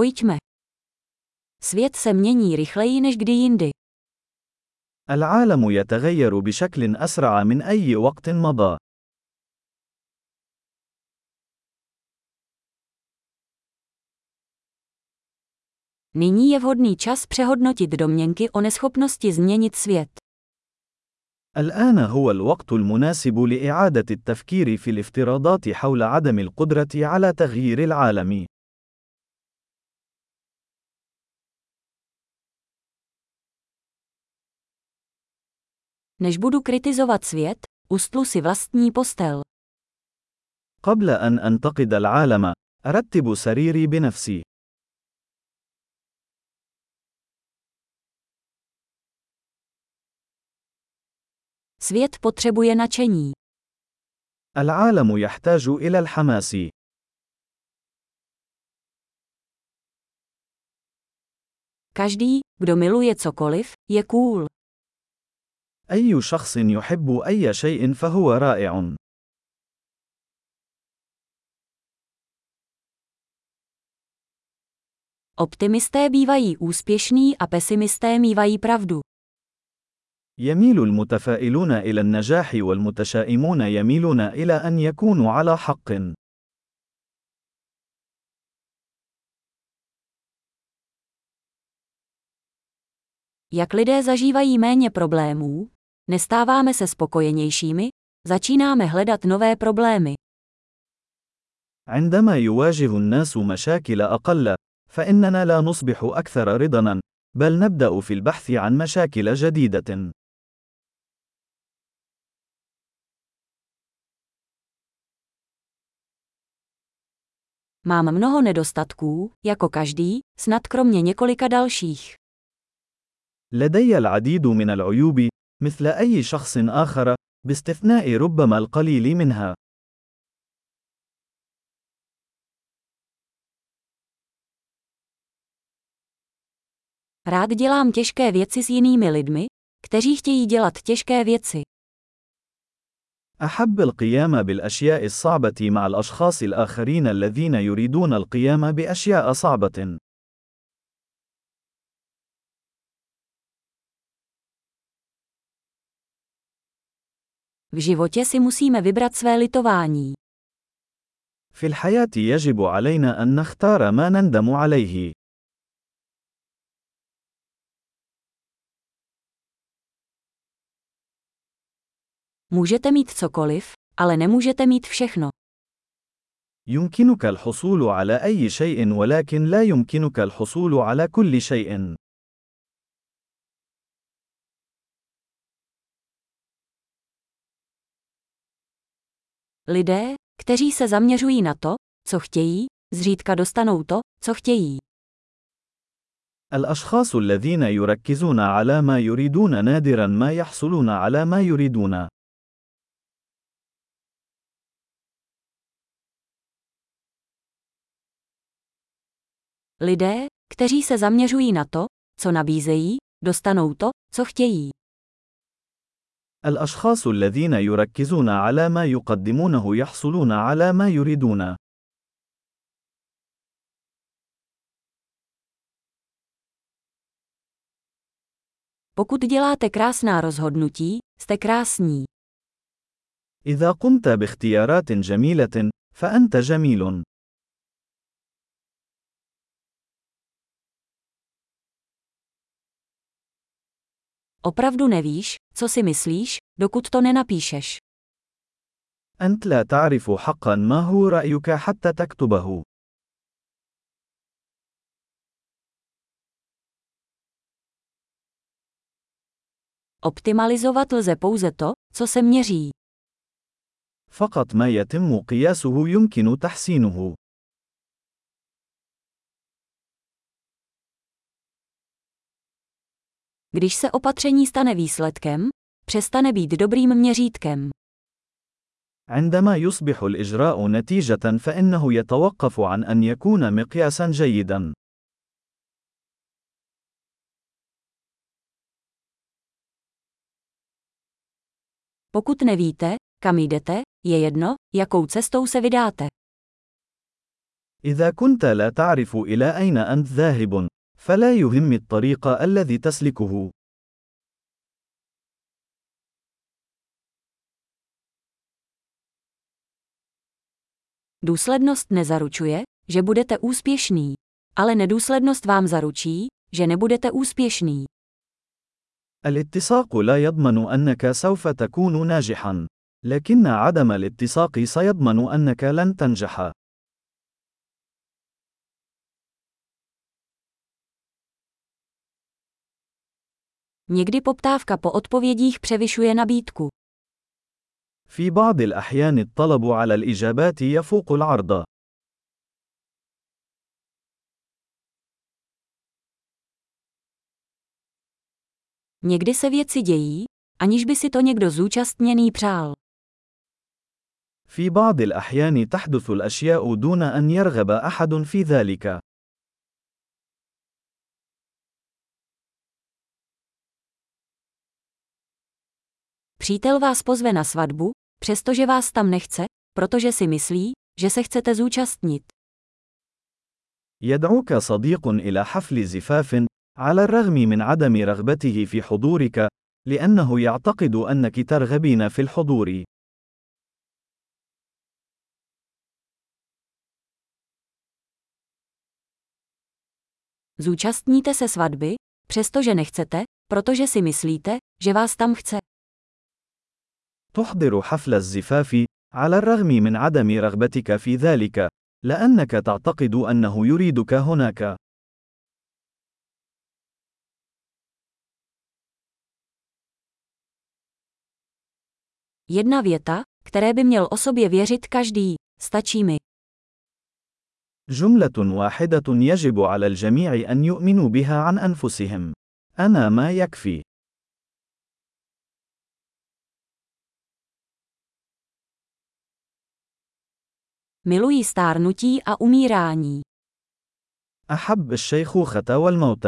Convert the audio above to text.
Pojďme. Svět se mění rychleji než kdy jindy. العالم يتغير بشكل أسرع من أي وقت مضى. Nyní je vhodný čas přehodnotit domněnky o neschopnosti změnit svět. الآن هو الوقت المناسب لإعادة التفكير في الافتراضات حول عدم القدرة على تغيير العالم. Než budu kritizovat svět, ustlu si vlastní postel. قبل أن أنتقد العالم، أرتب سريري بنفسي. Svět potřebuje nadšení. العالم يحتاج إلى الحماس. Každý, kdo miluje cokoliv, je cool. أي شخص يحب أي شيء فهو رائع. Optimisté bývají úspěšní a pesimisté mívají pravdu. يميل المتفائلون إلى النجاح والمتشائمون يميلون إلى أن يكونوا على حق. Jak lidé zažívají méně problémů, nestáváme se spokojenějšími, začínáme hledat nové problémy. عندما يواجه الناس مشاكل أقل، فإننا لا نصبح أكثر رضاً، بل نبدأ في البحث عن مشاكل جديدة. Mám mnoho nedostatků, jako každý, snad kromě několika dalších. لدي العديد من العيوب، مثل أي شخص آخر، باستثناء ربما القليل منها. Rád dělám těžké věci s jinými lidmi, kteří chtějí dělat těžké věci. أحب القيام بالأشياء الصعبة مع الأشخاص الآخرين الذين يريدون القيام بأشياء صعبة. V životě si musíme vybrat své litování. في الحياة يجب علينا أن نختار ما نندم عليه. Můžete mít cokoliv, ale nemůžete mít všechno. يمكنك الحصول على أي شيء ولكن لا يمكنك الحصول على كل شيء. Lidé, kteří se zaměřují na to, co chtějí, zřídka dostanou to, co chtějí. الأشخاص الذين يركزون على ما يريدون نادرا ما يحصلون على ما يريدون. Lidé, kteří se zaměřují na to, co nabízejí, dostanou to, co chtějí. الأشخاص الذين يركزون على ما يقدمونه يحصلون على ما يريدون. Pokud děláte krásná rozhodnutí, jste krásní. إذا قمت باختيارات جميلة، فأنت جميل. Opravdu nevíš, co si myslíš, dokud to nenapíšeš. أنت لا تعرف حقا ما هو رأيك حتى تكتبه. Optimalizovat lze pouze to, co se měří. فقط ما يتم قياسه يمكن تحسينه. Když se opatření stane výsledkem, přestane být dobrým měřítkem. عندما يصبح الإجراء نتيجة فإنه يتوقف عن أن يكون مقياسا جيدا. Pokud nevíte, kam jdete, je jedno, jakou cestou se vydáte. إذا كنت لا تعرف إلى أين أنت ذاهب، فلا يهم الطريق الذي تسلكه. Důslednost nezaručuje, že budete úspěšný, ale nedůslednost vám zaručí, že nebudete úspěšný. الاتساق لا يضمن أنك سوف تكون ناجحا، لكن عدم الاتساق سيضمن أنك لن تنجح. Někdy poptávka po odpovědích převyšuje nabídku. في بعض الأحيان الطلب على الإجابات يفوق العرض. Někdy se věci dějí, aniž by si to někdo zúčastněný přál. في بعض الأحيان تحدث الأشياء دون أن يرغب أحد في ذلك. Přítel vás pozve na svatbu, přestože vás tam nechce, protože si myslí, že se chcete zúčastnit. يدعوك صديق إلى حفل زفاف، على الرغم من عدم رغبته في حضورك، لأنه يعتقد أنك ترغبين في الحضور. Zúčastníte se svatby, přestože nechcete, protože si myslíte, že vás tam chce. تحضر حفل الزفاف، على الرغم من عدم رغبتك في ذلك، لأنك تعتقد أنه يريدك هناك. Jedna věta, které by měl o sobě věřit každý, stačí mi. جملة واحدة يجب على الجميع أن يؤمنوا بها عن أنفسهم. أنا ما يكفي. Miluji stárnutí a umírání. أحب الشيخوخة والموت.